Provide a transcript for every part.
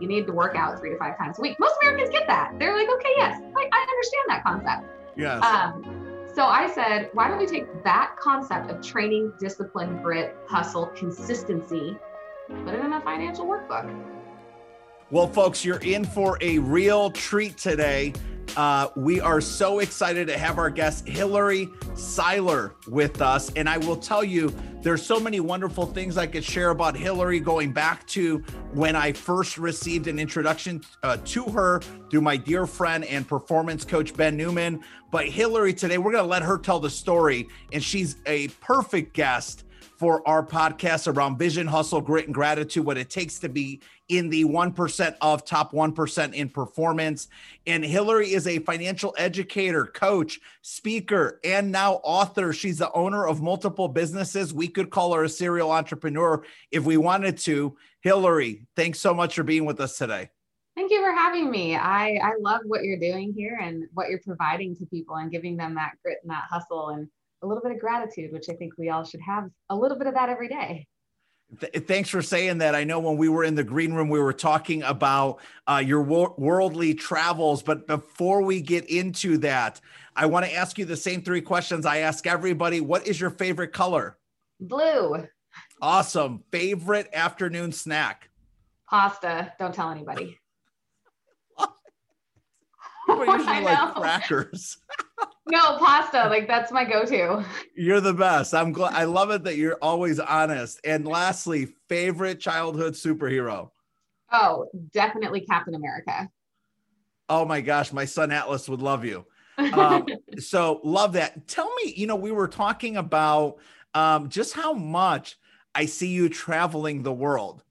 you need to work out three to five times a week. Most Americans get that. They're like, okay, yes, I, I understand that concept. Yes. Um, so I said, why don't we take that concept of training, discipline, grit, hustle, consistency, put it in a financial workbook? Well, folks, you're in for a real treat today. Uh, we are so excited to have our guest Hillary Seiler with us. And I will tell you, there's so many wonderful things I could share about Hillary going back to when I first received an introduction uh, to her through my dear friend and performance coach, Ben Newman. But Hillary, today, we're going to let her tell the story. And she's a perfect guest for our podcast around vision, hustle, grit, and gratitude, what it takes to be in the 1% of top 1% in performance. And Hillary is a financial educator, coach, speaker, and now author. She's the owner of multiple businesses. We could call her a serial entrepreneur if we wanted to. Hillary, thanks so much for being with us today. Thank you for having me. I, I love what you're doing here and what you're providing to people and giving them that grit and that hustle and a little bit of gratitude, which I think we all should have a little bit of that every day. Th- thanks for saying that. I know when we were in the green room, we were talking about uh, your wor- worldly travels. But before we get into that, I want to ask you the same three questions I ask everybody. What is your favorite color? Blue. Awesome. Favorite afternoon snack? Pasta. Don't tell anybody. People usually like crackers. no, pasta. Like that's my go-to. You're the best. I'm glad. I love it that you're always honest. And lastly, favorite childhood superhero? Oh, definitely Captain America. Oh my gosh, my son Atlas would love you. Um, so love that. Tell me, you know, we were talking about um, just how much I see you traveling the world.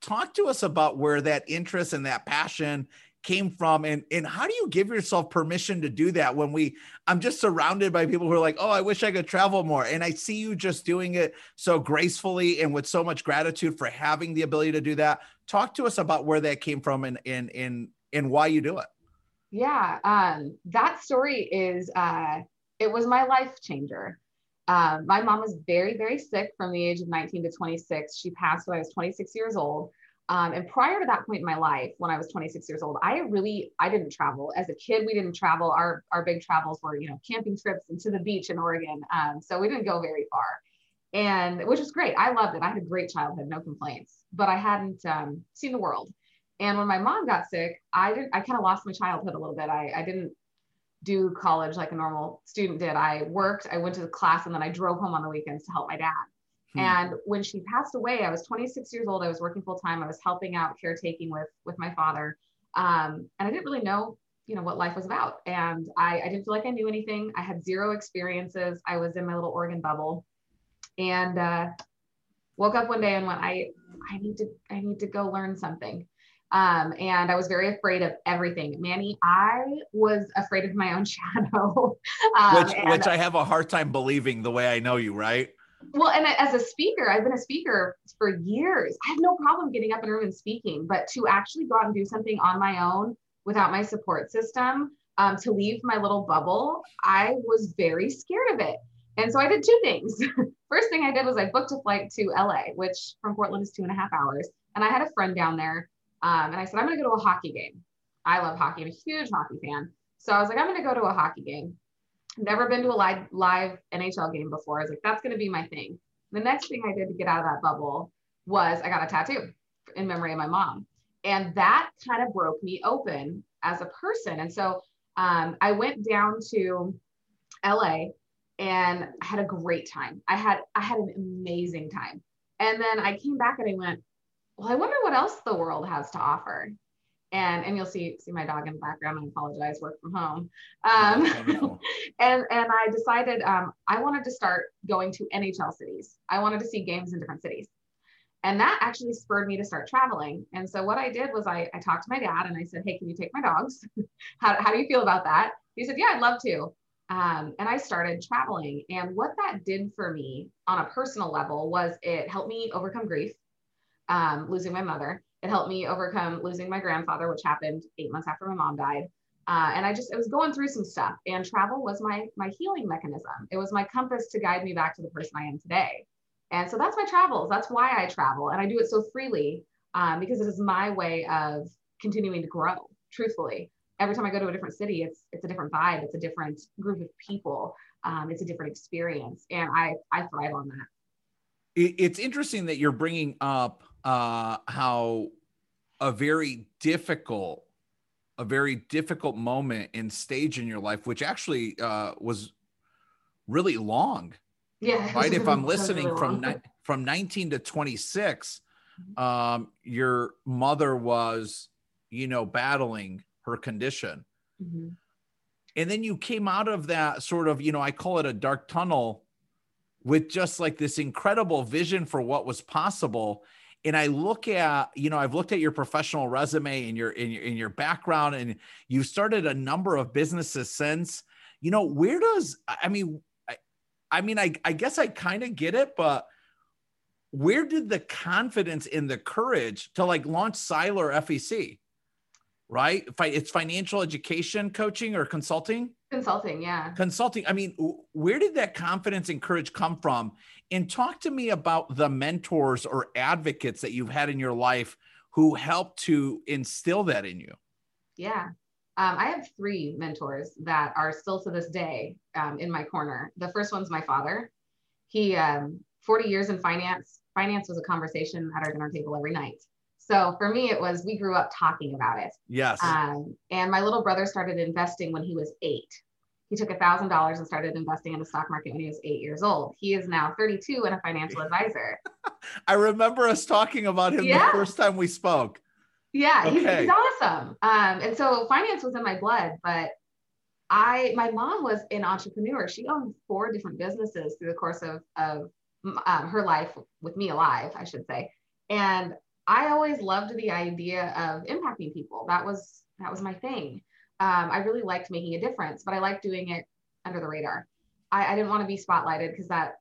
Talk to us about where that interest and that passion came from and and how do you give yourself permission to do that when we i'm just surrounded by people who are like oh i wish i could travel more and i see you just doing it so gracefully and with so much gratitude for having the ability to do that. Talk to us about where that came from and and and, and why you do it. Yeah um that story is uh it was my life changer. Um, my mom was very very sick from the age of 19 to 26 she passed when i was 26 years old um, and prior to that point in my life, when I was 26 years old, I really I didn't travel. As a kid, we didn't travel. Our our big travels were you know camping trips and to the beach in Oregon. Um, so we didn't go very far, and which was great. I loved it. I had a great childhood, no complaints. But I hadn't um, seen the world. And when my mom got sick, I didn't. I kind of lost my childhood a little bit. I I didn't do college like a normal student did. I worked. I went to the class, and then I drove home on the weekends to help my dad. Hmm. And when she passed away, I was 26 years old. I was working full time. I was helping out caretaking with with my father, um, and I didn't really know, you know, what life was about. And I, I didn't feel like I knew anything. I had zero experiences. I was in my little Oregon bubble, and uh, woke up one day and went, I I need to I need to go learn something. Um, and I was very afraid of everything. Manny, I was afraid of my own shadow. um, which, which I have a hard time believing the way I know you, right? Well and as a speaker i've been a speaker for years. I have no problem getting up in a room and speaking but to actually go out and do something on my own without my support system um, to leave my little bubble i was very scared of it. And so i did two things. First thing i did was i booked a flight to la which from portland is two and a half hours and i had a friend down there um, and i said i'm going to go to a hockey game. I love hockey i'm a huge hockey fan. So i was like i'm going to go to a hockey game never been to a live live NHL game before. I was like, that's going to be my thing. The next thing I did to get out of that bubble was I got a tattoo in memory of my mom. And that kind of broke me open as a person. And so um, I went down to LA and had a great time. I had I had an amazing time. And then I came back and I went, well, I wonder what else the world has to offer and and you'll see see my dog in the background. I apologize, work from home. Um, and and I decided um, I wanted to start going to NHL cities. I wanted to see games in different cities, and that actually spurred me to start traveling. And so what I did was I, I talked to my dad and I said, Hey, can you take my dogs? how how do you feel about that? He said, Yeah, I'd love to. Um, and I started traveling. And what that did for me on a personal level was it helped me overcome grief, um, losing my mother it helped me overcome losing my grandfather, which happened eight months after my mom died. Uh, and I just I was going through some stuff, and travel was my my healing mechanism. It was my compass to guide me back to the person I am today. And so that's my travels. That's why I travel, and I do it so freely. um, because it is my way of continuing to grow. Truthfully, every time I go to a different city, it's it's a different vibe, it's a different group of people, um, it's a different experience, and I I thrive on that. It's interesting that you're bringing up uh, how a very difficult a very difficult moment and stage in your life, which actually uh, was really long. Yeah. Right. if I'm listening from ni- from 19 to 26, mm-hmm. um, your mother was, you know, battling her condition. Mm-hmm. And then you came out of that sort of, you know, I call it a dark tunnel with just like this incredible vision for what was possible and I look at, you know, I've looked at your professional resume and your in your in your background, and you've started a number of businesses since. You know, where does I mean, I, I mean, I I guess I kind of get it, but where did the confidence and the courage to like launch Seiler FEC? Right, it's financial education coaching or consulting. Consulting, yeah. Consulting. I mean, where did that confidence and courage come from? And talk to me about the mentors or advocates that you've had in your life who helped to instill that in you. Yeah. Um, I have three mentors that are still to this day um, in my corner. The first one's my father. He, um, 40 years in finance, finance was a conversation at our dinner table every night. So for me, it was we grew up talking about it. Yes. Um, and my little brother started investing when he was eight. He took a thousand dollars and started investing in the stock market when he was eight years old. He is now 32 and a financial advisor. I remember us talking about him yeah. the first time we spoke. Yeah, okay. he's, he's, awesome. Um, and so finance was in my blood, but I, my mom was an entrepreneur. She owned four different businesses through the course of, of um, her life with me alive, I should say. And I always loved the idea of impacting people. That was that was my thing. Um, I really liked making a difference, but I liked doing it under the radar. I, I didn't want to be spotlighted because that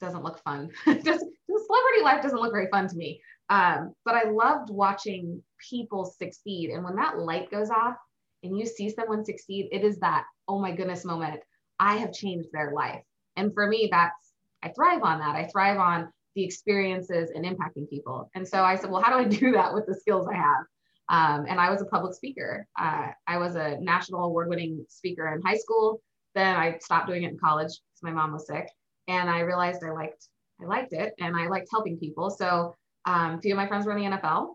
doesn't look fun. Just celebrity life doesn't look very fun to me. Um, but I loved watching people succeed. And when that light goes off and you see someone succeed, it is that, oh my goodness moment. I have changed their life. And for me, that's, I thrive on that. I thrive on the experiences and impacting people. And so I said, well, how do I do that with the skills I have? Um, and I was a public speaker. Uh, I was a national award winning speaker in high school. Then I stopped doing it in college because my mom was sick. And I realized I liked, I liked it and I liked helping people. So um, a few of my friends were in the NFL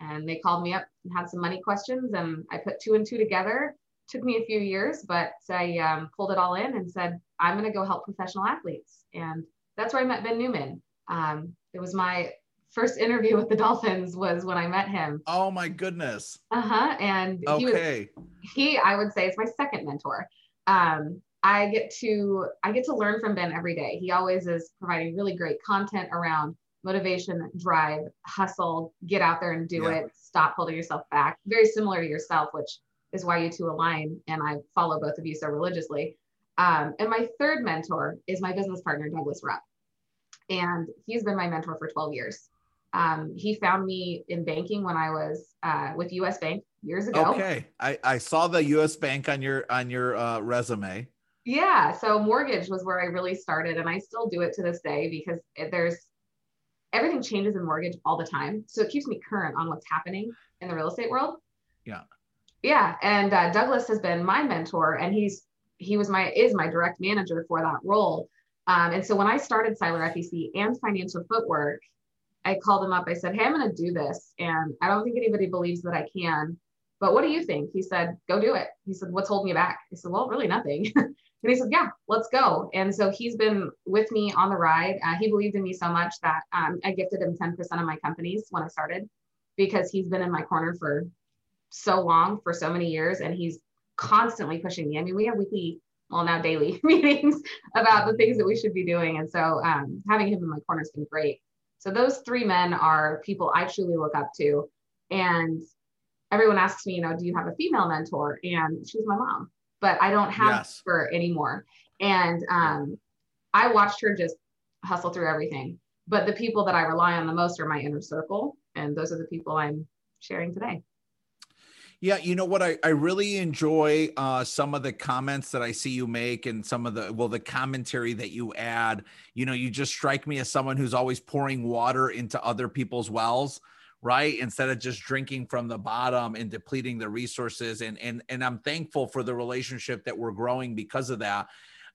and they called me up and had some money questions and I put two and two together. Took me a few years, but I um, pulled it all in and said, I'm going to go help professional athletes. And that's where I met Ben Newman. Um, it was my first interview with the Dolphins was when I met him. Oh my goodness. Uh huh. And okay. he, was, he, I would say, is my second mentor. Um, I get to I get to learn from Ben every day. He always is providing really great content around motivation, drive, hustle, get out there and do yeah. it. Stop holding yourself back. Very similar to yourself, which is why you two align. And I follow both of you so religiously. Um, and my third mentor is my business partner, Douglas Rupp and he's been my mentor for 12 years. Um, he found me in banking when I was uh, with U.S. Bank years ago. Okay, I, I saw the U.S. Bank on your on your uh, resume. Yeah, so mortgage was where I really started, and I still do it to this day because it, there's everything changes in mortgage all the time, so it keeps me current on what's happening in the real estate world. Yeah, yeah, and uh, Douglas has been my mentor, and he's he was my is my direct manager for that role. Um, and so when I started Seiler FEC and financial footwork, I called him up. I said, Hey, I'm going to do this. And I don't think anybody believes that I can. But what do you think? He said, Go do it. He said, What's holding you back? I said, Well, really nothing. and he said, Yeah, let's go. And so he's been with me on the ride. Uh, he believed in me so much that um, I gifted him 10% of my companies when I started because he's been in my corner for so long, for so many years. And he's constantly pushing me. I mean, we have weekly well now daily meetings about the things that we should be doing. And so um, having him in my corner has been great. So those three men are people i truly look up to. And everyone asks me you know do you have a female mentor? And she's my mom but i don't have yes. her anymore. And um, i watched her just hustle through everything. But the people that i rely on the most are my inner circle. And those are the people i'm sharing today yeah, you know what? I, I really enjoy uh, some of the comments that I see you make and some of the, well, the commentary that you add. You know, you just strike me as someone who's always pouring water into other people's wells, right instead of just drinking from the bottom and depleting the resources and and and i'm thankful for the relationship that we're growing because of that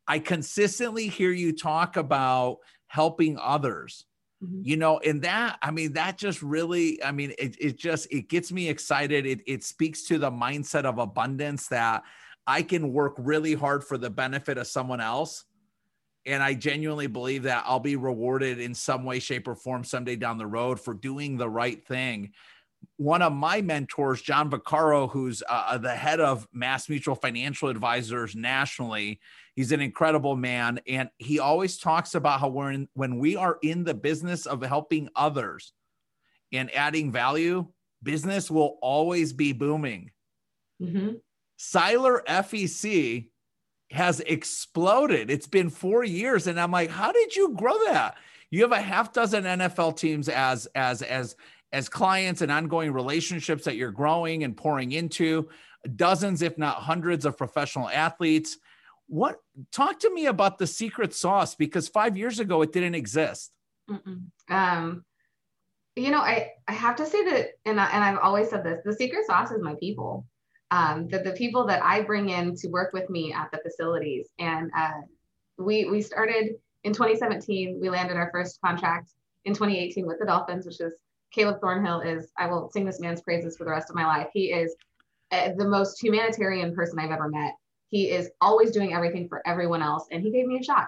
i consistently hear you talk about helping others mm-hmm. you know and that i mean that just really i mean it, it just it gets me excited it, it speaks to the mindset of abundance that i can work really hard for the benefit of someone else and I genuinely believe that I'll be rewarded in some way, shape, or form someday down the road for doing the right thing. One of my mentors, John Vaccaro, who's uh, uh, the head of Mass Mutual Financial Advisors nationally, he's an incredible man. And he always talks about how we're in, when we are in the business of helping others and adding value, business will always be booming. Mm-hmm. Seiler FEC has exploded. It's been four years, and I'm like, how did you grow that? You have a half dozen NFL teams as as as as clients and ongoing relationships that you're growing and pouring into, dozens, if not hundreds, of professional athletes. What talk to me about the secret sauce because five years ago it didn't exist. Um, you know, I I have to say that, and I, and I've always said this: the secret sauce is my people um, the, the people that I bring in to work with me at the facilities. And uh, we, we started in 2017, we landed our first contract in 2018 with the Dolphins, which is Caleb Thornhill is, I will sing this man's praises for the rest of my life. He is uh, the most humanitarian person I've ever met. He is always doing everything for everyone else. And he gave me a shot.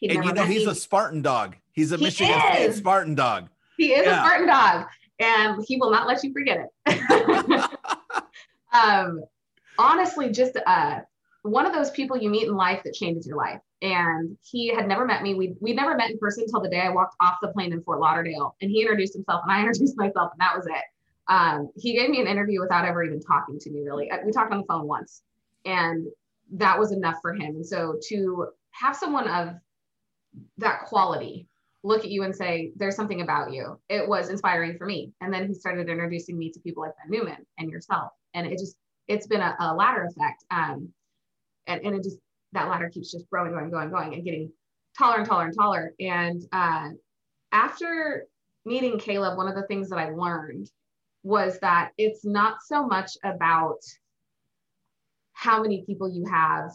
He'd and you know, he's me. a Spartan dog. He's a he Michigan State Spartan dog. He is yeah. a Spartan dog and he will not let you forget it. um, honestly, just uh, one of those people you meet in life that changes your life. And he had never met me. We we never met in person until the day I walked off the plane in Fort Lauderdale. And he introduced himself, and I introduced myself, and that was it. Um, he gave me an interview without ever even talking to me. Really, uh, we talked on the phone once, and that was enough for him. And so to have someone of that quality look at you and say, "There's something about you," it was inspiring for me. And then he started introducing me to people like Ben Newman and yourself, and it just it's been a, a ladder effect. Um, and, and it just, that ladder keeps just growing, going, going, going and getting taller and taller and taller. And uh, after meeting Caleb, one of the things that I learned was that it's not so much about how many people you have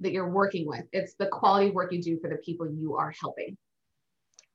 that you're working with, it's the quality of work you do for the people you are helping.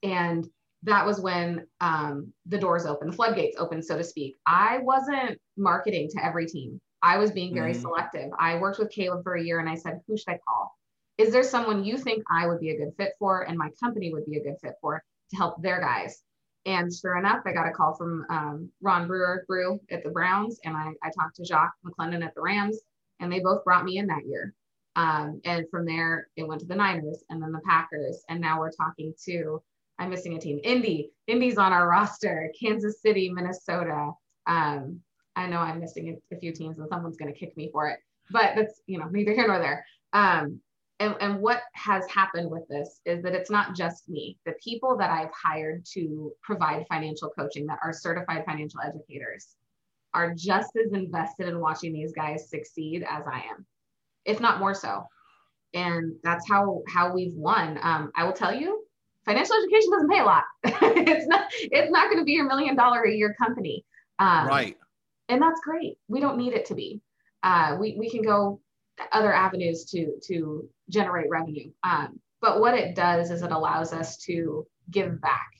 And that was when um, the doors opened, the floodgates opened, so to speak. I wasn't marketing to every team. I was being very mm-hmm. selective. I worked with Caleb for a year and I said, who should I call? Is there someone you think I would be a good fit for and my company would be a good fit for to help their guys? And sure enough, I got a call from um, Ron Brewer Brew at the Browns, and I, I talked to Jacques McClendon at the Rams, and they both brought me in that year. Um, and from there, it went to the Niners and then the Packers, and now we're talking to I'm missing a team. Indy, Indy's on our roster. Kansas City, Minnesota. Um, I know I'm missing a, few teams and someone's going to kick me for it, but that's, you know, neither here nor there. Um, and, and what has happened with this is that it's not just me. The people that I've hired to provide financial coaching that are certified financial educators are just as invested in watching these guys succeed as I am, if not more so. And that's how how we've won. Um, I will tell you, financial education doesn't pay a lot. it's not it's not going to be your million dollar a year company. Um, right and that's great. We don't need it to be. Uh, we we can go other avenues to to generate revenue. Um, but what it does is it allows us to give back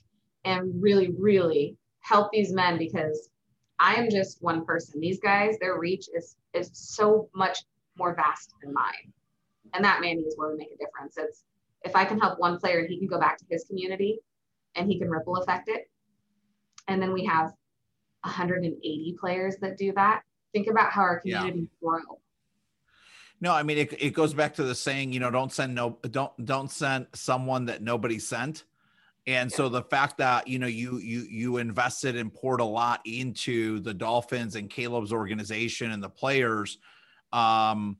and really really help these men because I am just one person. These guys, their reach is is so much more vast than mine, and that maybe is where we make a difference. It's if I can help one player he can go back to his community and he can ripple effect it, and then we have 180 players that do that. Think about how our community yeah. grow. No, I mean it, it goes back to the saying, you know, don't send no don't don't send someone that nobody sent. And yeah. so the fact that you know you you you invested and poured a lot into the Dolphins and Caleb's organization and the players, um,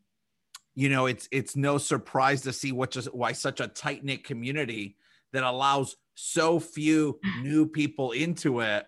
you know, it's it's no surprise to see what just why such a tight knit community that allows so few new people into it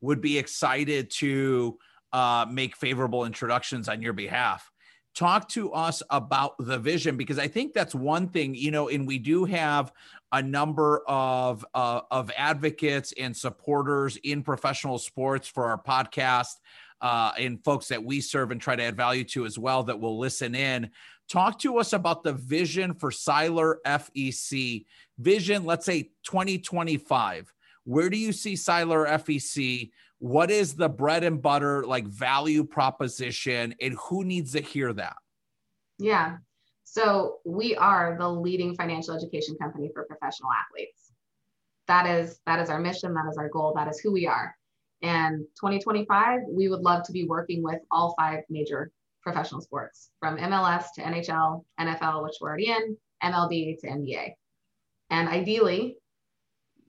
would be excited to uh, make favorable introductions on your behalf talk to us about the vision because I think that's one thing, you know, and we do have a number of uh, of advocates and supporters in professional sports for our podcast uh, and folks that we serve and try to add value to as well that will listen in. Talk to us about the vision for Seiler FEC vision, let's say 2025. Where do you see Seiler FEC? What is the bread and butter like value proposition and who needs to hear that? Yeah. So we are the leading financial education company for professional athletes. That is that is our mission, that is our goal, that is who we are. And 2025, we would love to be working with all five major professional sports from MLS to NHL, NFL, which we're already in, MLB to NBA. And ideally,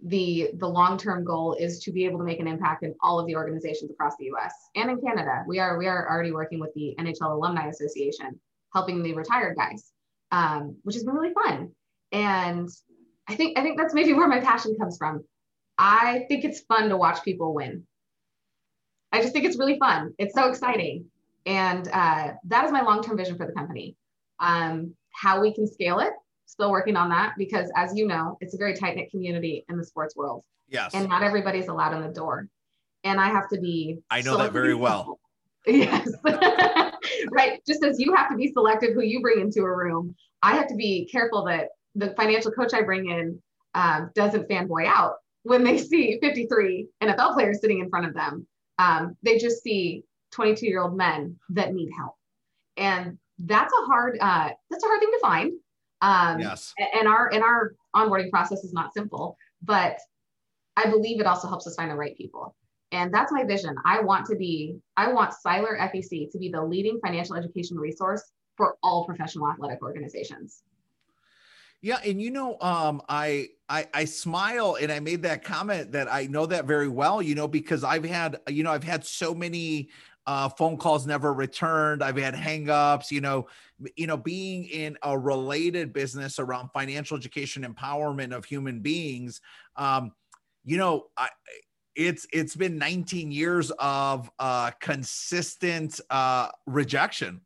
the the long-term goal is to be able to make an impact in all of the organizations across the US and in Canada. We are we are already working with the NHL Alumni Association, helping the retired guys, um, which has been really fun. And I think I think that's maybe where my passion comes from. I think it's fun to watch people win. I just think it's really fun. It's so exciting. And uh, that is my long term vision for the company. Um, how we can scale it, still working on that because, as you know, it's a very tight knit community in the sports world. Yes. And not everybody's allowed in the door. And I have to be. I know that very well. Yes. right. Just as you have to be selective who you bring into a room, I have to be careful that the financial coach I bring in um, doesn't fanboy out when they see 53 NFL players sitting in front of them. Um, they just see 22 year old men that need help. And that's a hard, uh, that's a hard thing to find. Um, yes. And our, and our onboarding process is not simple, but I believe it also helps us find the right people. And that's my vision. I want to be, I want Seiler FEC to be the leading financial education resource for all professional athletic organizations. Yeah, and you know, um, I, I I smile and I made that comment that I know that very well, you know, because I've had, you know, I've had so many uh, phone calls never returned. I've had hangups, you know, you know, being in a related business around financial education empowerment of human beings. Um, you know, I it's it's been 19 years of uh consistent uh rejection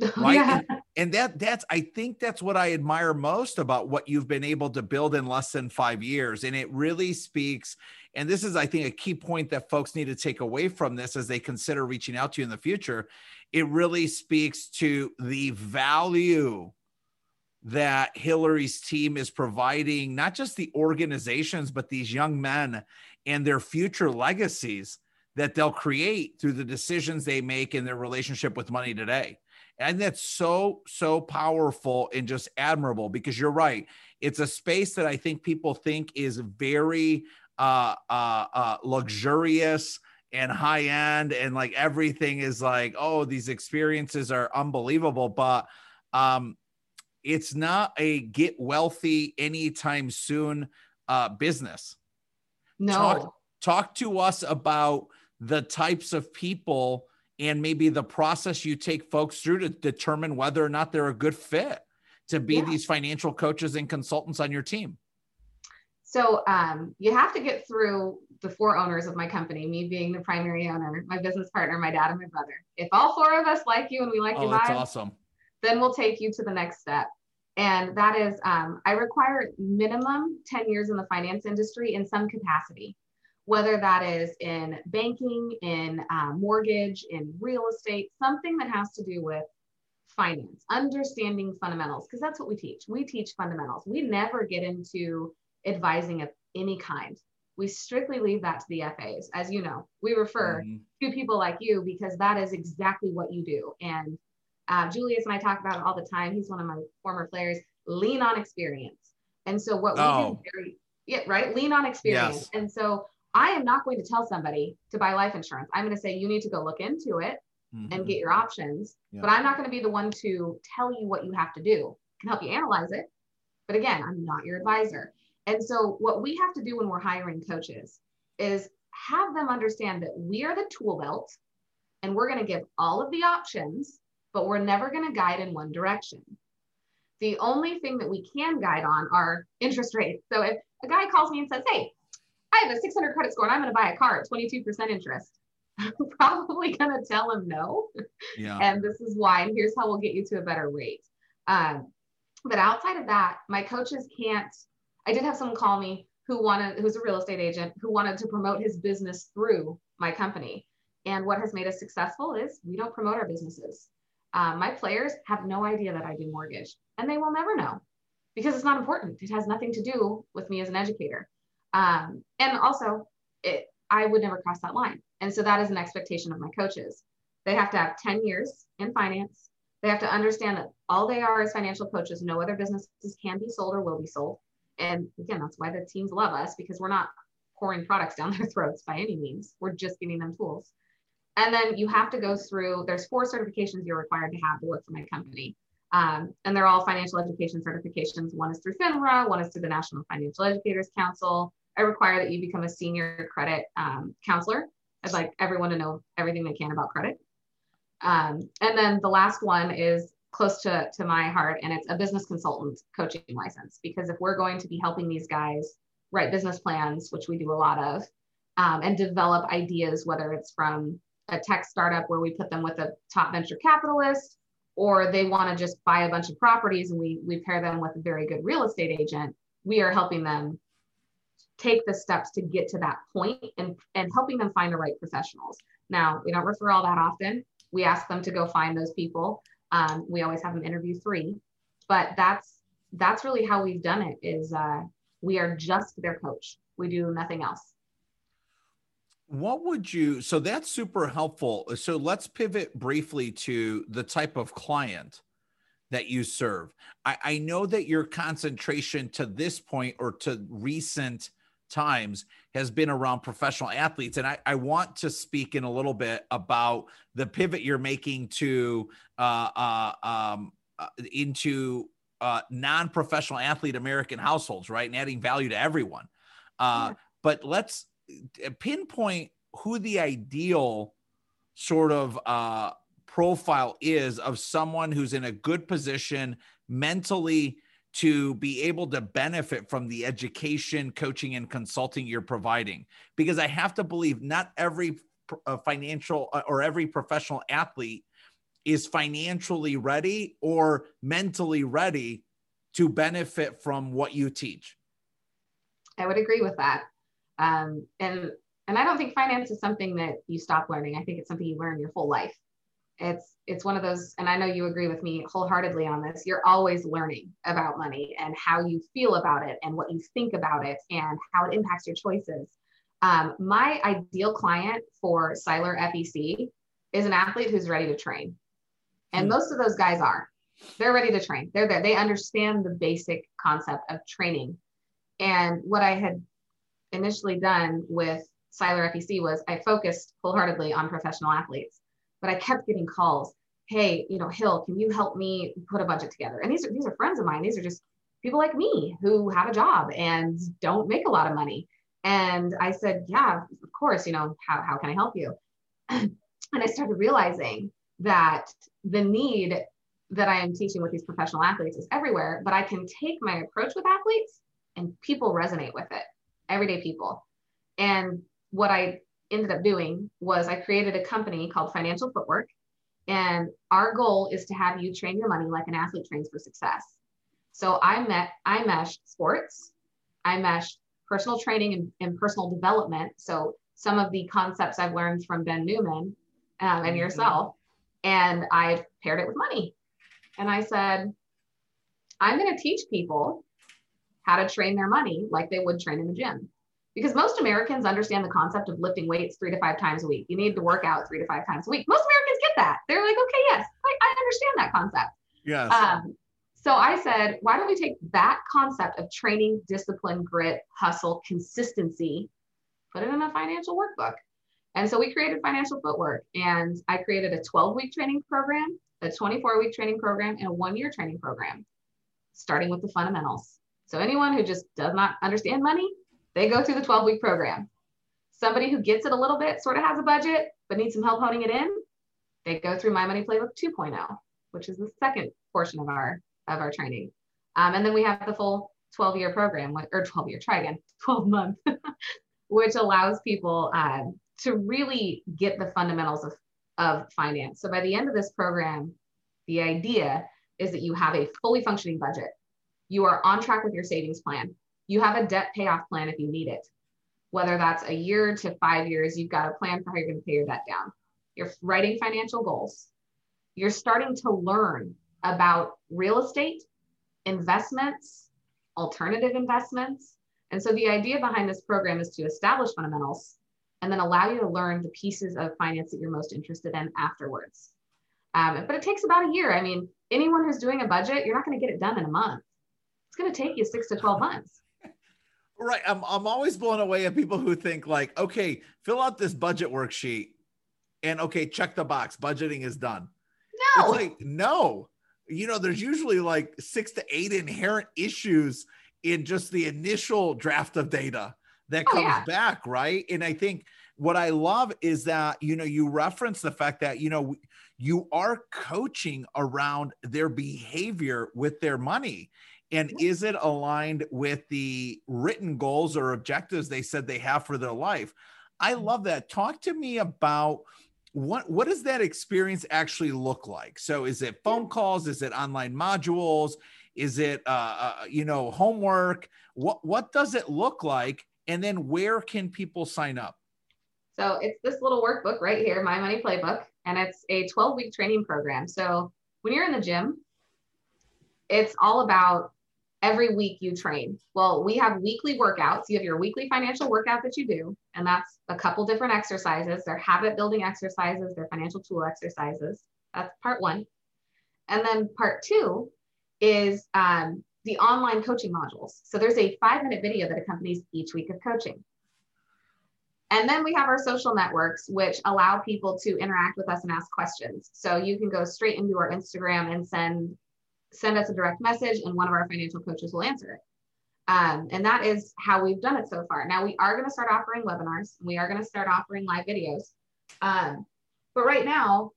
right yeah. and, and, that that's i think that's what i admire most about what you've been able to build in less than five years and it really speaks and this is i think a key point that folks need to take away from this as they consider reaching out to you in the future it really speaks to the value that hillary's team is providing not just the organizations but these young men and their future legacies that they'll create through the decisions they make in their relationship with money today and that's so, so powerful and just admirable because you're right. It's a space that I think people think is very uh, uh, uh, luxurious and high end and like everything is like, oh, these experiences are unbelievable. But um, it's not a get wealthy anytime soon uh, business. No. Talk, talk to us about the types of people and maybe the process you take folks through to determine whether or not they're a good fit to be yeah. these financial coaches and consultants on your team? So um, you have to get through the four owners of my company, me being the primary owner, my business partner, my dad, and my brother. If all four of us like you and we like oh, you, that's awesome. Then we'll take you to the next step. And that is, um, I require minimum 10 years in the finance industry in some capacity whether that is in banking, in uh, mortgage, in real estate, something that has to do with finance, understanding fundamentals, because that's what we teach. We teach fundamentals. We never get into advising of any kind. We strictly leave that to the FAs. As you know, we refer mm-hmm. to people like you because that is exactly what you do. And uh, Julius and I talk about it all the time. He's one of my former players. Lean on experience. And so what we oh. do very, yeah, right? Lean on experience. Yes. And so I am not going to tell somebody to buy life insurance. I'm going to say you need to go look into it mm-hmm. and get your options. Yeah. But I'm not going to be the one to tell you what you have to do. I can help you analyze it. But again, I'm not your advisor. And so what we have to do when we're hiring coaches is have them understand that we are the tool belt and we're going to give all of the options, but we're never going to guide in one direction. The only thing that we can guide on are interest rates. So if a guy calls me and says, Hey, I have a 600 credit score and I'm going to buy a car at 22% interest. I'm probably going to tell him no. Yeah. and this is why. And here's how we'll get you to a better rate. Um, but outside of that, my coaches can't. I did have someone call me who wanted, who's a real estate agent, who wanted to promote his business through my company. And what has made us successful is we don't promote our businesses. Um, my players have no idea that I do mortgage, and they will never know because it's not important. It has nothing to do with me as an educator. Um, and also, it, I would never cross that line. And so that is an expectation of my coaches. They have to have 10 years in finance. They have to understand that all they are as financial coaches. No other businesses can be sold or will be sold. And again, that's why the teams love us because we're not pouring products down their throats by any means. We're just giving them tools. And then you have to go through, there's four certifications you're required to have to work for my company. Um, and they're all financial education certifications. One is through FINRA, one is through the National Financial Educators Council. I require that you become a senior credit um, counselor. I'd like everyone to know everything they can about credit. Um, and then the last one is close to, to my heart, and it's a business consultant coaching license. Because if we're going to be helping these guys write business plans, which we do a lot of, um, and develop ideas, whether it's from a tech startup where we put them with a top venture capitalist, or they want to just buy a bunch of properties and we, we pair them with a very good real estate agent, we are helping them take the steps to get to that point and, and helping them find the right professionals. Now, we don't refer all that often. We ask them to go find those people. Um, we always have them interview three, but that's that's really how we've done it. Is uh, we are just their coach. We do nothing else. What would you? So that's super helpful. So let's pivot briefly to the type of client that you serve. I, I know that your concentration to this point or to recent times has been around professional athletes. And I, I want to speak in a little bit about the pivot you're making to uh, uh, um, uh, into uh, non-professional athlete American households, right, and adding value to everyone. Uh, yeah. But let's uh, pinpoint who the ideal sort of uh, profile is of someone who's in a good position mentally to be able to benefit from the education, coaching, and consulting you're providing. Because I have to believe not every uh, financial uh, or every professional athlete is financially ready or mentally ready to benefit from what you teach. I would agree with that. Um, and and I don't think finance is something that you stop learning. I think it's something you learn your whole life it's it's one of those and i know you agree with me wholeheartedly on this you're always learning about money and how you feel about it and what you think about it and how it impacts your choices. Um, my ideal client for Seiler fec is an athlete who's ready to train. And mm most of those guys are. They're ready to train. They're there. They understand the basic concept of training. And what i had initially done with Seiler fec was i focused wholeheartedly on professional athletes but I kept getting calls. Hey, you know, Hill, can you help me put a budget together? And these are these are friends of mine. These are just people like me who have a job and don't make a lot of money. And I said, yeah, of course, you know, how, how can I help you? and I started realizing that the need that I am teaching with these professional athletes is everywhere, but I can take my approach with athletes and people resonate with it, everyday people. And what I ended up doing was I created a company called Financial Footwork. And our goal is to have you train your money like an athlete trains for success. So I met, I meshed sports, I meshed personal training and, and personal development. So some of the concepts I've learned from Ben Newman um, and mm-hmm. yourself, and I paired it with money. And I said, I'm going to teach people how to train their money like they would train in the gym because most Americans understand the concept of lifting weights three to five times a week. You need to work out three to five times a week. Most Americans get that. They're like, okay, yes, I, I understand that concept. Yes. Um, so I said, why don't we take that concept of training, discipline, grit, hustle, consistency, put it in a financial workbook? And so we created Financial Footwork, and I created a 12 week training program, a 24 week training program, and a one year training program, starting with the fundamentals. So anyone who just does not understand money, they go through the 12 week program. Somebody who gets it a little bit, sort of has a budget, but needs some help honing it in, they go through My Money Playbook 2.0, which is the second portion of our of our training. Um, and then we have the full 12 year program, or 12 year, try again, 12 month, which allows people uh, to really get the fundamentals of, of finance. So by the end of this program, the idea is that you have a fully functioning budget. You are on track with your savings plan. You have a debt payoff plan if you need it. Whether that's a year to five years, you've got a plan for how you're going to pay your debt down. You're writing financial goals. You're starting to learn about real estate, investments, alternative investments. And so the idea behind this program is to establish fundamentals and then allow you to learn the pieces of finance that you're most interested in afterwards. Um, but it takes about a year. I mean, anyone who's doing a budget, you're not going to get it done in a month. It's going to take you six to 12 months. Right. I'm, I'm always blown away at people who think like, okay, fill out this budget worksheet and okay, check the box. Budgeting is done. No. It's like, no, you know, there's usually like six to eight inherent issues in just the initial draft of data that oh, comes yeah. back. Right. And I think what I love is that, you know, you reference the fact that, you know, you are coaching around their behavior with their money. And is it aligned with the written goals or objectives they said they have for their life? I mm. love that. Talk to me about what what does that experience actually look like? So is it phone calls? Is it online modules? Is it uh, uh, you know homework? What what does it look like? And then where can people sign up? So it's this little workbook right here, My Money Playbook, and it's a 12 week training program. So when you're in the gym, it's all about every week you train. Well, we have weekly workouts. You have your weekly financial workout that you do, and that's a couple different exercises. They're habit building exercises, they're financial tool exercises. That's part one. And then part two is um, the online coaching modules. So there's a five minute video that accompanies each week of coaching. And then we have our social networks, which allow people to interact with us and ask questions. So you can go straight into our Instagram and send send us a direct message, and one of our financial coaches will answer it. Um, and that is how we've done it so far. Now we are going to start offering webinars. We are going to start offering live videos. Um, but right now,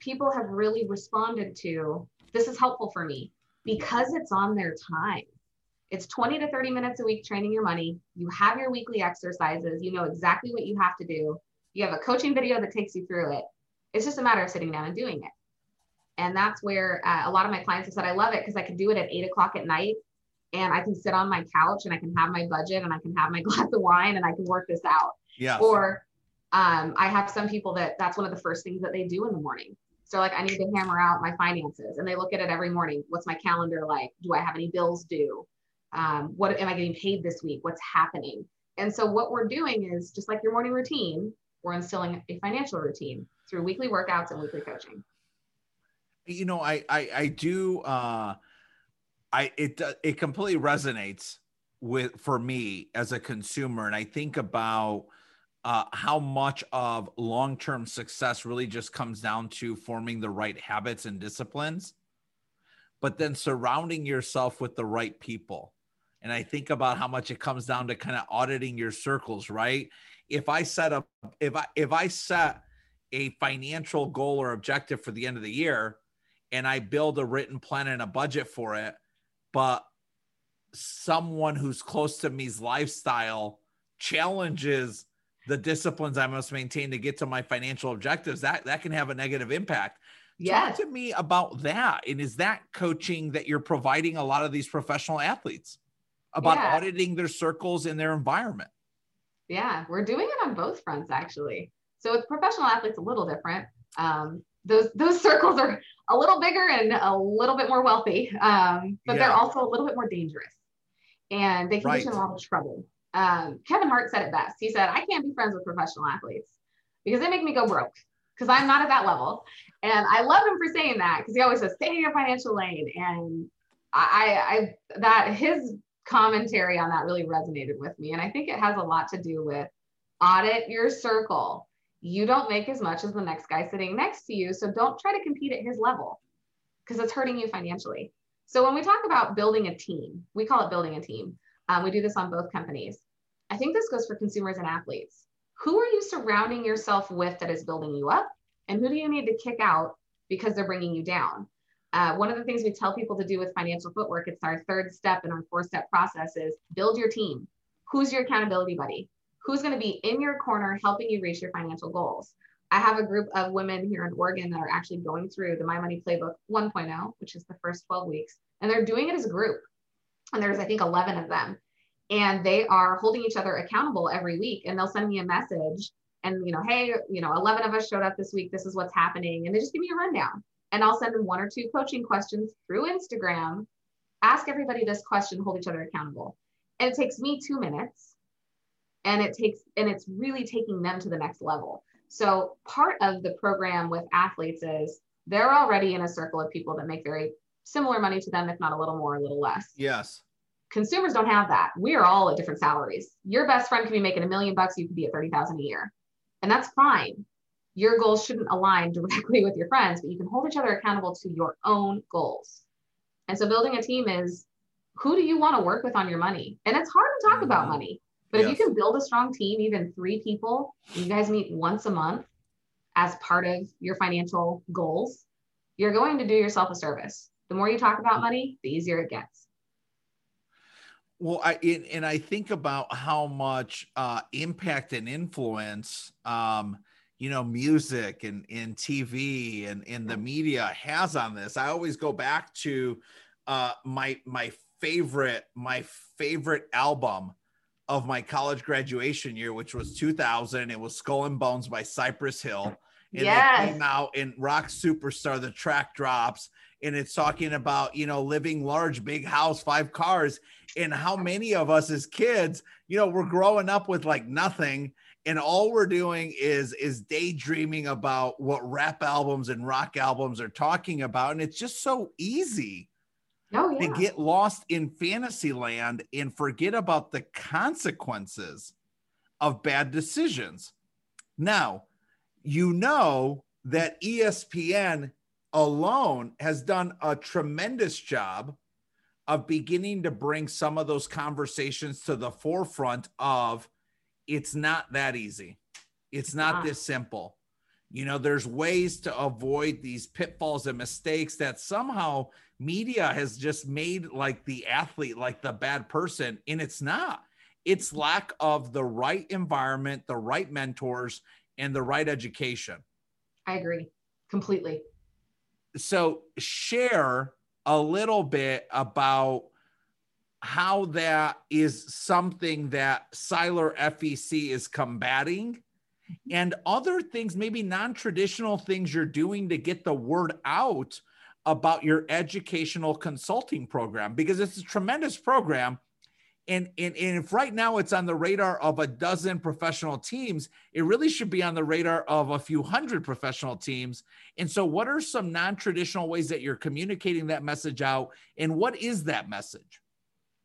people have really responded to this is helpful for me because it's on their time. It's 20 to 30 minutes a week training your money. You have your weekly exercises. You know exactly what you have to do. You have a coaching video that takes you through it. It's just a matter of sitting down and doing it. And that's where uh, a lot of my clients have said, I love it because I can do it at eight o'clock at night and I can sit on my couch and I can have my budget and I can have my glass of wine and I can work this out. Yeah. Or um, I have some people that that's one of the first things that they do in the morning. So like I need to hammer out my finances and they look at it every morning. What's my calendar like? Do I have any bills due? Um, what am I getting paid this week? What's happening? And so what we're doing is just like your morning routine, we're instilling a financial routine through weekly workouts and weekly coaching you know i i, I do uh i it it completely resonates with for me as a consumer and i think about uh, how much of long-term success really just comes down to forming the right habits and disciplines but then surrounding yourself with the right people. And i think about how much it comes down to kind of auditing your circles right? If i set up if i if i set a financial goal or objective for the end of the year and I build a written plan and a budget for it, but someone who's close to me's lifestyle challenges the disciplines I must maintain to get to my financial objectives, that that can have a negative impact. Yeah. Talk to me about that. And is that coaching that you're providing a lot of these professional athletes about yeah. auditing their circles and their environment? Yeah, we're doing it on both fronts actually. So with professional athletes, a little different. Um, those those circles are a little bigger and a little bit more wealthy, um, but yeah. they're also a little bit more dangerous, and they can right. get you in a lot of trouble. Um, Kevin Hart said it best. He said, "I can't be friends with professional athletes because they make me go broke because I'm not at that level." And I love him for saying that because he always says, "Stay in your financial lane." And I, I that his commentary on that really resonated with me, and I think it has a lot to do with audit your circle you don't make as much as the next guy sitting next to you. So don't try to compete at his level because it's hurting you financially. So when we talk about building a team, we call it building a team. Um, we do this on both companies. I think this goes for consumers and athletes. Who are you surrounding yourself with that is building you up? And who do you need to kick out because they're bringing you down? Uh, one of the things we tell people to do with financial footwork, it's our third step in our four step process is build your team. Who's your accountability buddy? Who's going to be in your corner helping you reach your financial goals. I have a group of women here in Oregon that are actually going through the My Money Playbook 1.0, which is the first 12 weeks, and they're doing it as a group. And there's, I think, 11 of them. And they are holding each other accountable every week. And they'll send me a message and, you know, hey, you know, 11 of us showed up this week. This is what's happening. And they just give me a rundown. And I'll send them one or two coaching questions through Instagram. Ask everybody this question, hold each other accountable. And it takes me two minutes. And it takes, and it's really taking them to the next level. So part of the program with athletes is they're already in a circle of people that make very similar money to them, if not a little more, a little less. Yes. Consumers don't have that. We are all at different salaries. Your best friend can be making a million bucks, you could be at 30,000 a year. And that's fine. Your goals shouldn't align directly with your friends, but you can hold each other accountable to your own goals. And so building a team is who do you want to work with on your money? And it's hard to talk about mm-hmm. money but yes. if you can build a strong team, even three people, you guys meet once a month as part of your financial goals, you're going to do yourself a service. The more you talk about money, the easier it gets. Well, I and I think about how much uh, impact and influence, um, you know, music and and TV and and the media has on this. I always go back to uh, my my favorite my favorite album of my college graduation year, which was 2000. It was Skull and Bones by Cypress Hill. And yes. they came out in Rock Superstar, the track drops, and it's talking about, you know, living large, big house, five cars, and how many of us as kids, you know, we're growing up with like nothing. And all we're doing is is daydreaming about what rap albums and rock albums are talking about. And it's just so easy oh, yeah. to get lost in fantasy land and forget about the consequences of bad decisions. Now, you know that ESPN alone has done a tremendous job of beginning to bring some of those conversations to the forefront of it's not that easy. It's not ah. this simple. You know, there's ways to avoid these pitfalls and mistakes that somehow media has just made like the athlete like the bad person and it's not. It's mm-hmm. lack of the right environment the right mentors and the right education. I agree completely. So share a little bit about how that is something that Seiler FEC is combating mm-hmm. and other things, maybe non traditional things you're doing to get the word out about your educational consulting program because it's a tremendous program. And, and, and if right now it's on the radar of a dozen professional teams, it really should be on the radar of a few hundred professional teams. And so, what are some non traditional ways that you're communicating that message out? And what is that message?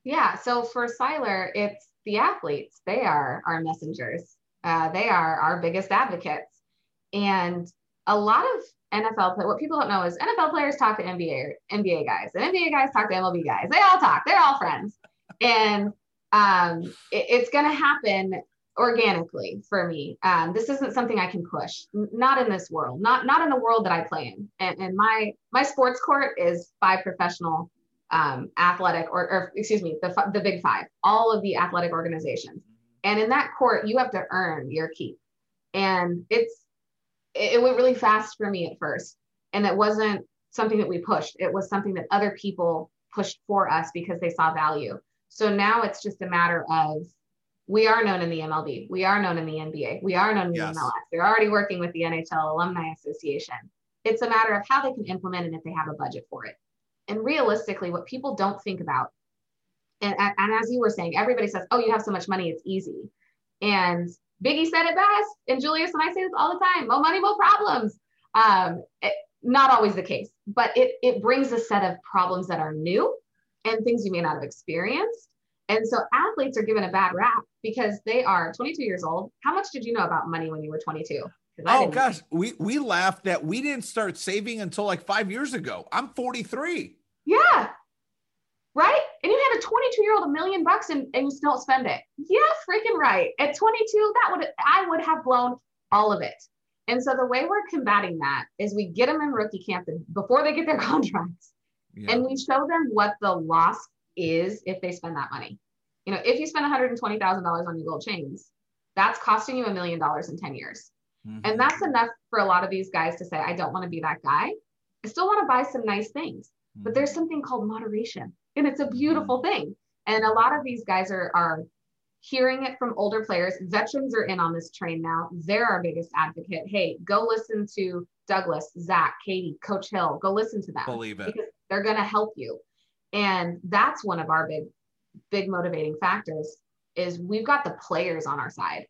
Yeah. So, for Seiler, it's the athletes, they are our messengers, uh, they are our biggest advocates. And a lot of NFL play. What people don't know is NFL players talk to NBA NBA guys, and NBA guys talk to MLB guys. They all talk. They're all friends, and um, it, it's going to happen organically for me. Um, this isn't something I can push. Not in this world. Not not in the world that I play in. And, and my my sports court is five professional um, athletic or, or excuse me the the big five. All of the athletic organizations. And in that court, you have to earn your keep. And it's it, it went really fast for me at first. And it wasn't something that we pushed, it was something that other people pushed for us because they saw value. So now it's just a matter of we are known in the MLB, we are known in the NBA, we are known in yes. the MLS. They're already working with the NHL Alumni Association. It's a matter of how they can implement and if they have a budget for it. And realistically, what people don't think about, and, and as you were saying, everybody says, oh, you have so much money, it's easy. And Biggie said it best, and Julius and I say this all the time: "More money, more problems." Um, it, not always the case, but it it brings a set of problems that are new and things you may not have experienced. And so athletes are given a bad rap because they are 22 years old. How much did you know about money when you were 22? Oh gosh, we we laughed that we didn't start saving until like five years ago. I'm 43. Yeah, right? And you had a 22 year old a million bucks and, and you still spend it. Yeah, freaking right. At 22, that would I would have blown all of it. And so the way we're combating that is we get them in rookie camp before they get their contracts, yeah. and we show them what the loss is if they spend that money. You know, if you spend $120,000 on your gold chains, that's costing you a million dollars in 10 years. Mm-hmm. And that's enough for a lot of these guys to say, I don't want to be that guy. I still want to buy some nice things, mm-hmm. but there's something called moderation and it's a beautiful mm-hmm. thing. And a lot of these guys are, are hearing it from older players. Veterans are in on this train now. They're our biggest advocate. Hey, go listen to Douglas, Zach, Katie, Coach Hill. Go listen to them. Believe it. They're going to help you. And that's one of our big, big motivating factors is we've got the players on our side.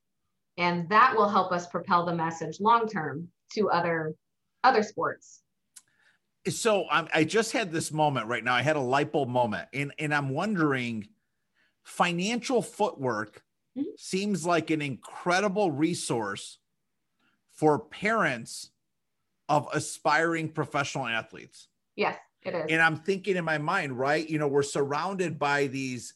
And that will help us propel the message long term to other other sports. So I'm, I just had this moment right now. I had a light bulb moment, and and I'm wondering, financial footwork mm-hmm. seems like an incredible resource for parents of aspiring professional athletes. Yes, it is. And I'm thinking in my mind, right? You know, we're surrounded by these,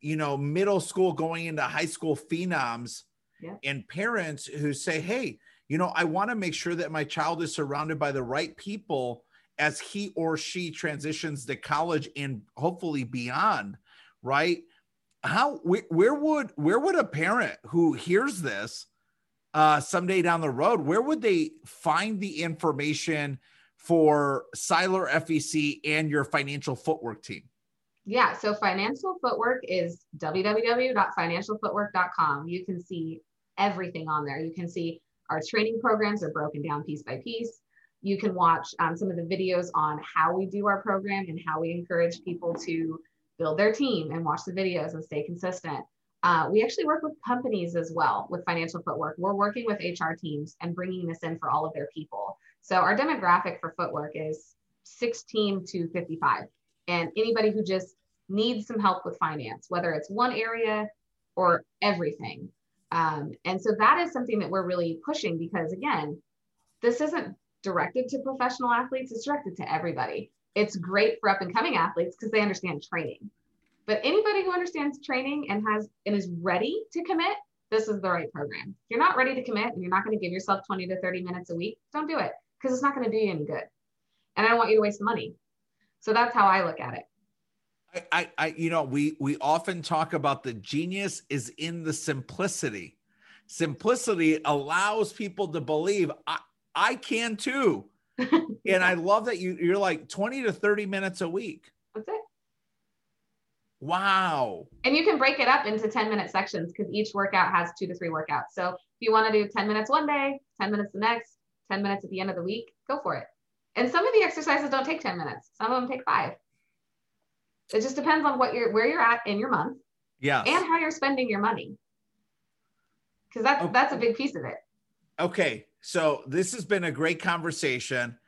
you know, middle school going into high school phenoms yeah. and parents who say, hey, you know, I want to make sure that my child is surrounded by the right people as he or she transitions to college and hopefully beyond, right? How where, where would where would a parent who hears this uh someday down the road, where would they find the information for Seiler FEC and your financial footwork team? Yeah, so financial footwork is www.financialfootwork.com. You can see everything on there. You can see our training programs are broken down piece by piece. You can watch um, some of the videos on how we do our program and how we encourage people to build their team and watch the videos and stay consistent. Uh, we actually work with companies as well with financial footwork. We're working with HR teams and bringing this in for all of their people. So our demographic for footwork is 16 to 55, and anybody who just needs some help with finance, whether it's one area or everything. Um, and so that is something that we're really pushing because, again, this isn't directed to professional athletes, it's directed to everybody. It's great for up and coming athletes because they understand training. But anybody who understands training and has and is ready to commit, this is the right program. If you're not ready to commit and you're not going to give yourself 20 to 30 minutes a week, don't do it because it's not going to do you any good. And I don't want you to waste money. So that's how I look at it. I, I, you know, we we often talk about the genius is in the simplicity. Simplicity allows people to believe I, I can too. and I love that you you're like 20 to 30 minutes a week. That's it. Wow. And you can break it up into 10 minute sections because each workout has two to three workouts. So if you want to do 10 minutes one day, 10 minutes the next, 10 minutes at the end of the week, go for it. And some of the exercises don't take 10 minutes. Some of them take five. It just depends on what you're where you're at in your month. Yeah. And how you're spending your money. Because that's okay. that's a big piece of it. Okay. So this has been a great conversation.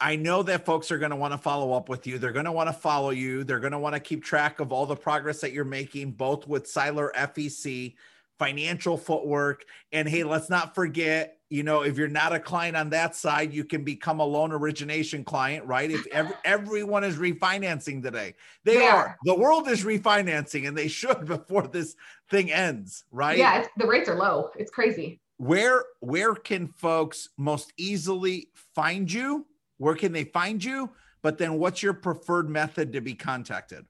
I know that folks are going to want to follow up with you. They're going to want to follow you. They're going to want to keep track of all the progress that you're making, both with Seiler FEC, financial footwork. And hey, let's not forget you know, if you're not a client on that side, you can become a loan origination client, right? If every, everyone is refinancing today, they, they are. are. The world is refinancing, and they should before this thing ends, right? Yeah, the rates are low. It's crazy. Where where can folks most easily find you? Where can they find you? But then, what's your preferred method to be contacted?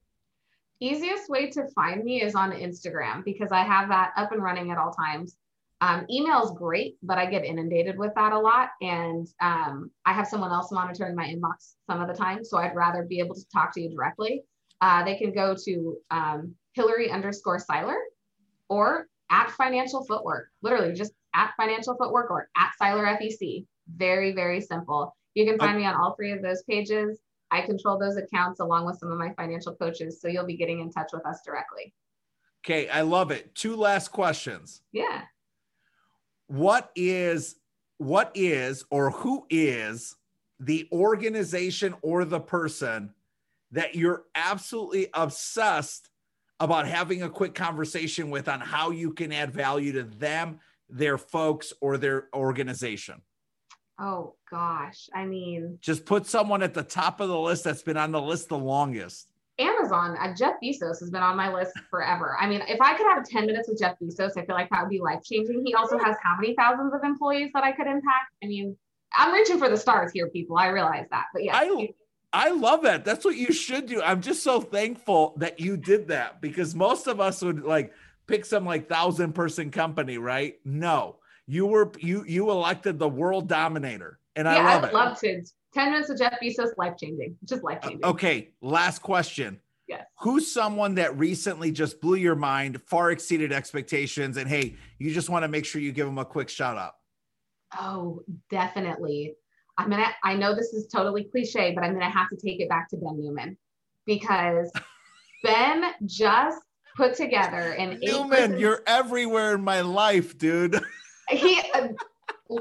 Easiest way to find me is on Instagram because I have that up and running at all times. Um, email is great, but I get inundated with that a lot. And um, I have someone else monitoring my inbox some of the time. So I'd rather be able to talk to you directly. Uh, they can go to um, Hillary underscore Seiler or at Financial Footwork, literally just at Financial Footwork or at Seiler FEC. Very, very simple. You can find me on all three of those pages. I control those accounts along with some of my financial coaches. So you'll be getting in touch with us directly. Okay, I love it. Two last questions. Yeah what is what is or who is the organization or the person that you're absolutely obsessed about having a quick conversation with on how you can add value to them, their folks, or their organization? Oh gosh, I mean, just put someone at the top of the list that's been on the list the longest. Amazon, uh, Jeff Bezos has been on my list forever. I mean, if I could have 10 minutes with Jeff Bezos, I feel like that would be life changing. He also has how many thousands of employees that I could impact? I mean, I'm reaching for the stars here, people. I realize that. But yeah. I, I love that. That's what you should do. I'm just so thankful that you did that because most of us would like pick some like thousand person company, right? No, you were you you elected the world dominator, and yeah, I love I it. love to. Ten minutes with Jeff Bezos, life changing, just life changing. Uh, okay, last question. Yes. Who's someone that recently just blew your mind, far exceeded expectations, and hey, you just want to make sure you give them a quick shout out? Oh, definitely. I'm gonna. I know this is totally cliche, but I'm gonna have to take it back to Ben Newman because Ben just put together an Newman, you're everywhere in my life, dude. he uh,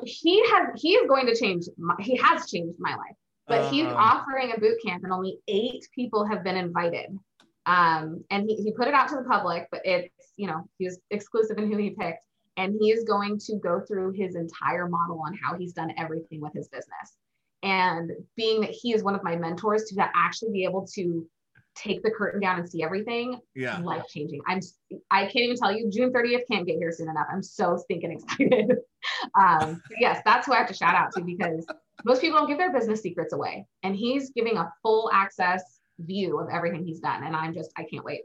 he has he is going to change. My, he has changed my life, but he's Uh. offering a boot camp, and only eight people have been invited. Um, and he, he put it out to the public, but it's you know he was exclusive in who he picked, and he is going to go through his entire model on how he's done everything with his business. And being that he is one of my mentors, to actually be able to take the curtain down and see everything Yeah. life changing. I'm I can't even tell you June 30th can't get here soon enough. I'm so stinking excited. um, yes, that's who I have to shout out to because most people don't give their business secrets away, and he's giving a full access view of everything he's done, and I'm just I can't wait.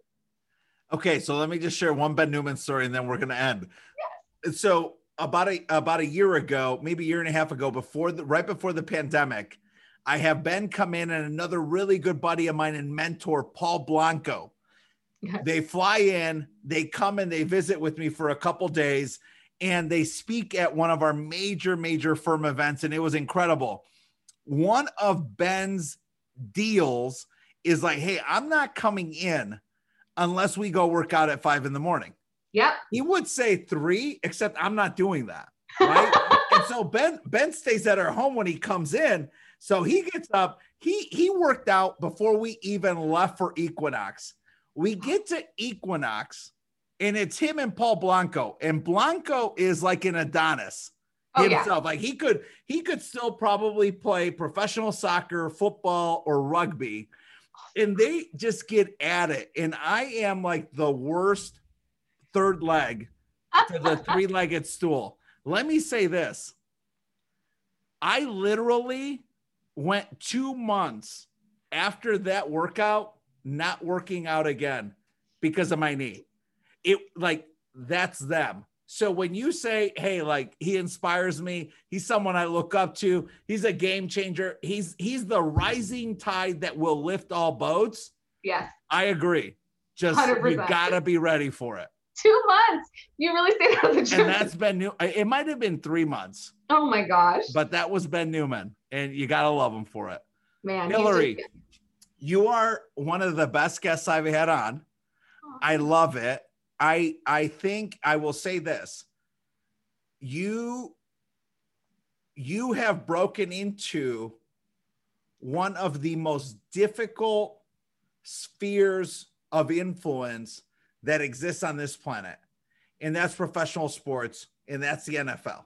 Okay, so let me just share one Ben Newman story and then we're gonna end. Yes. So about a about a year ago, maybe a year and a half ago, before the right before the pandemic, I have Ben come in and another really good buddy of mine and mentor, Paul Blanco. Yes. They fly in, they come and they visit with me for a couple days, and they speak at one of our major, major firm events, and it was incredible. One of Ben's deals is like, hey, I'm not coming in unless we go work out at five in the morning. Yep. He would say three, except I'm not doing that. Right. and so Ben Ben stays at our home when he comes in. So he gets up. He he worked out before we even left for Equinox. We get to Equinox, and it's him and Paul Blanco. And Blanco is like an Adonis Oh yeah. himself. Like he could he could still probably play professional soccer, football, or rugby. And they just get at it. And I am like the worst third leg to the three-legged stool. Let me say this. I literally went two months after that workout not working out again because of my knee. It like that's them. So when you say, "Hey, like he inspires me, he's someone I look up to, he's a game changer, he's he's the rising tide that will lift all boats." Yes. I agree. Just you 100%. gotta be ready for it. Two months. You really say that the And truth. that's been new. It might have been three months, oh my gosh. but that was Ben Newman, and you gotta love him for it. Man. Hillary, you are one of the best guests I've had on. I love it. I I think I will say this. You you have broken into one of the most difficult spheres of influence that exists on this planet. And that's professional sports and that's the NFL.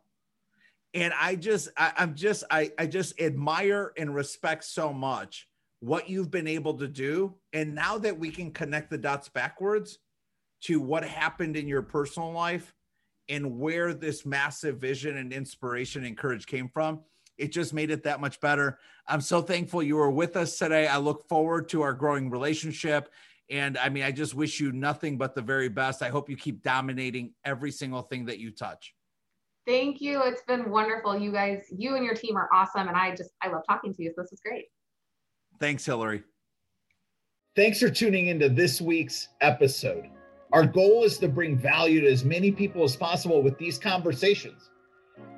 And I just I, I'm just I I just admire and respect so much what you've been able to do. And now that we can connect the dots backwards to what happened in your personal life and where this massive vision and inspiration and courage came from, it just made it that much better. I'm so thankful you were with us today. I look forward to our growing relationship. And I mean, I just wish you nothing but the very best. I hope you keep dominating every single thing that you touch. Thank you. It's been wonderful. You guys, you and your team are awesome. And I just, I love talking to you. So this is great. Thanks, Hillary. Thanks for tuning into this week's episode. Our goal is to bring value to as many people as possible with these conversations.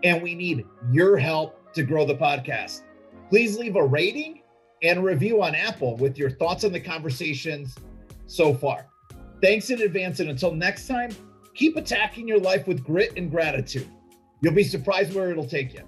And we need your help to grow the podcast. Please leave a rating and review on Apple with your thoughts on the conversations so far. Thanks in advance. And until next time, keep attacking your life with grit and gratitude. You'll be surprised where it'll take you.